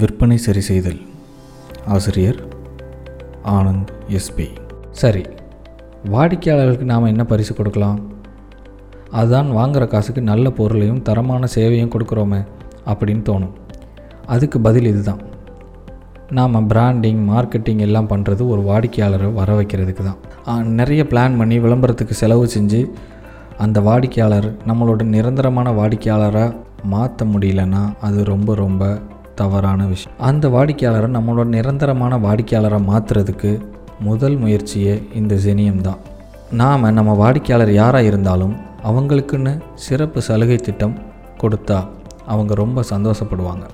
விற்பனை சரி செய்தல். ஆசிரியர் ஆனந்த் எஸ்பி சரி வாடிக்கையாளர்களுக்கு நாம் என்ன பரிசு கொடுக்கலாம்? அதுதான் வாங்குகிற காசுக்கு நல்ல பொருளையும் தரமான சேவையும் கொடுக்குறோமே அப்படின்னு தோணும். அதுக்கு பதில் இதுதான். நாம் பிராண்டிங் மார்க்கெட்டிங் எல்லாம் பண்ணுறது ஒரு வாடிக்கையாளரை வர வைக்கிறதுக்கு தான். நிறைய பிளான் பண்ணி விளம்பரத்துக்கு செலவு செஞ்சு அந்த வாடிக்கையாளர் நம்மளோட நிரந்தரமான வாடிக்கையாளராக மாற்ற முடியலன்னா அது ரொம்ப ரொம்ப தவறான விஷயம். அந்த வாடிக்கையாளரை நம்மளோட நிரந்தரமான வாடிக்கையாளராக மாற்றுறதுக்கு முதல் முயற்சியே இந்த ஜெனியம் தான் நாம் நம்ம வாடிக்கையாளர் யாராக இருந்தாலும் அவங்களுக்குன்னு சிறப்பு சலுகை திட்டம் கொடுத்தா அவங்க ரொம்ப சந்தோஷப்படுவாங்க.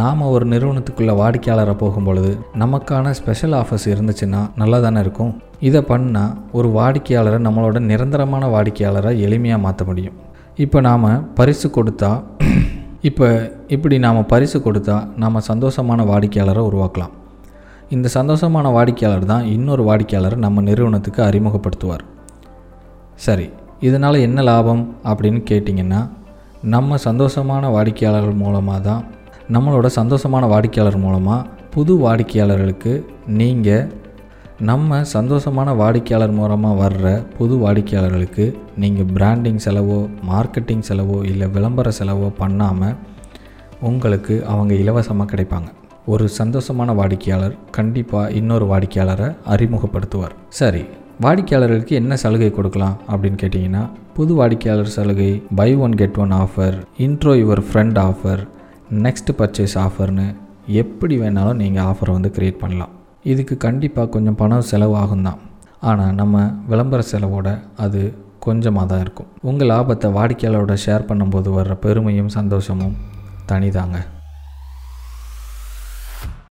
நாம் ஒரு நிறுவனத்துக்குள்ளே வாடிக்கையாளராக போகும்பொழுது நமக்கான ஸ்பெஷல் ஆஃபர்ஸ் இருந்துச்சுன்னா நல்லா தானே இருக்கும். இதை பண்ணால் ஒரு வாடிக்கையாளரை நம்மளோட நிரந்தரமான வாடிக்கையாளராக எளிமையாக மாற்ற முடியும். இப்போ நாம் பரிசு கொடுத்தா இப்போ இப்படி நாம் பரிசு கொடுத்தா நாம் சந்தோஷமான வாடிக்கையாளரை உருவாக்கலாம். இந்த சந்தோஷமான வாடிக்கையாளர் தான் இன்னொரு வாடிக்கையாளரை நம்ம நிறுவனத்துக்கு அறிமுகப்படுத்துவார். சரி இதனால் என்ன லாபம் அப்படின்னு கேட்டிங்கன்னா நம்ம சந்தோஷமான வாடிக்கையாளர்கள் மூலமாக தான் நம்மளோட சந்தோஷமான வாடிக்கையாளர் மூலமாக புது வாடிக்கையாளர்களுக்கு நீங்கள் நம்ம சந்தோஷமான வாடிக்கையாளர் மூலமாக வர்ற புது வாடிக்கையாளர்களுக்கு நீங்கள் பிராண்டிங் செலவோ மார்க்கெட்டிங் செலவோ இல்லை விளம்பர செலவோ பண்ணாமல் உங்களுக்கு அவங்க இலவசமாக கிடைப்பாங்க. ஒரு சந்தோஷமான வாடிக்கையாளர் கண்டிப்பாக இன்னொரு வாடிக்கையாளரை அறிமுகப்படுத்துவார். சரி வாடிக்கையாளர்களுக்கு என்ன சலுகை கொடுக்கலாம் அப்படின்னு கேட்டிங்கன்னா புது வாடிக்கையாளர் சலுகை buy one get one offer intro your friend offer next purchase ஆஃபர்னு எப்படி வேணாலும் நீங்கள் ஆஃபரை வந்து க்ரியேட் பண்ணலாம். இதுக்கு கண்டிப்பாக கொஞ்சம் பணம் செலவாகும் தான். ஆனால் நம்ம விளம்பர செலவோட அது கொஞ்சமாக தான் இருக்கும். உங்கள் லாபத்தை வாடிக்கையாளரோட ஷேர் பண்ணும்போது வர்ற பெருமையும் சந்தோஷமும் தனிதாங்க.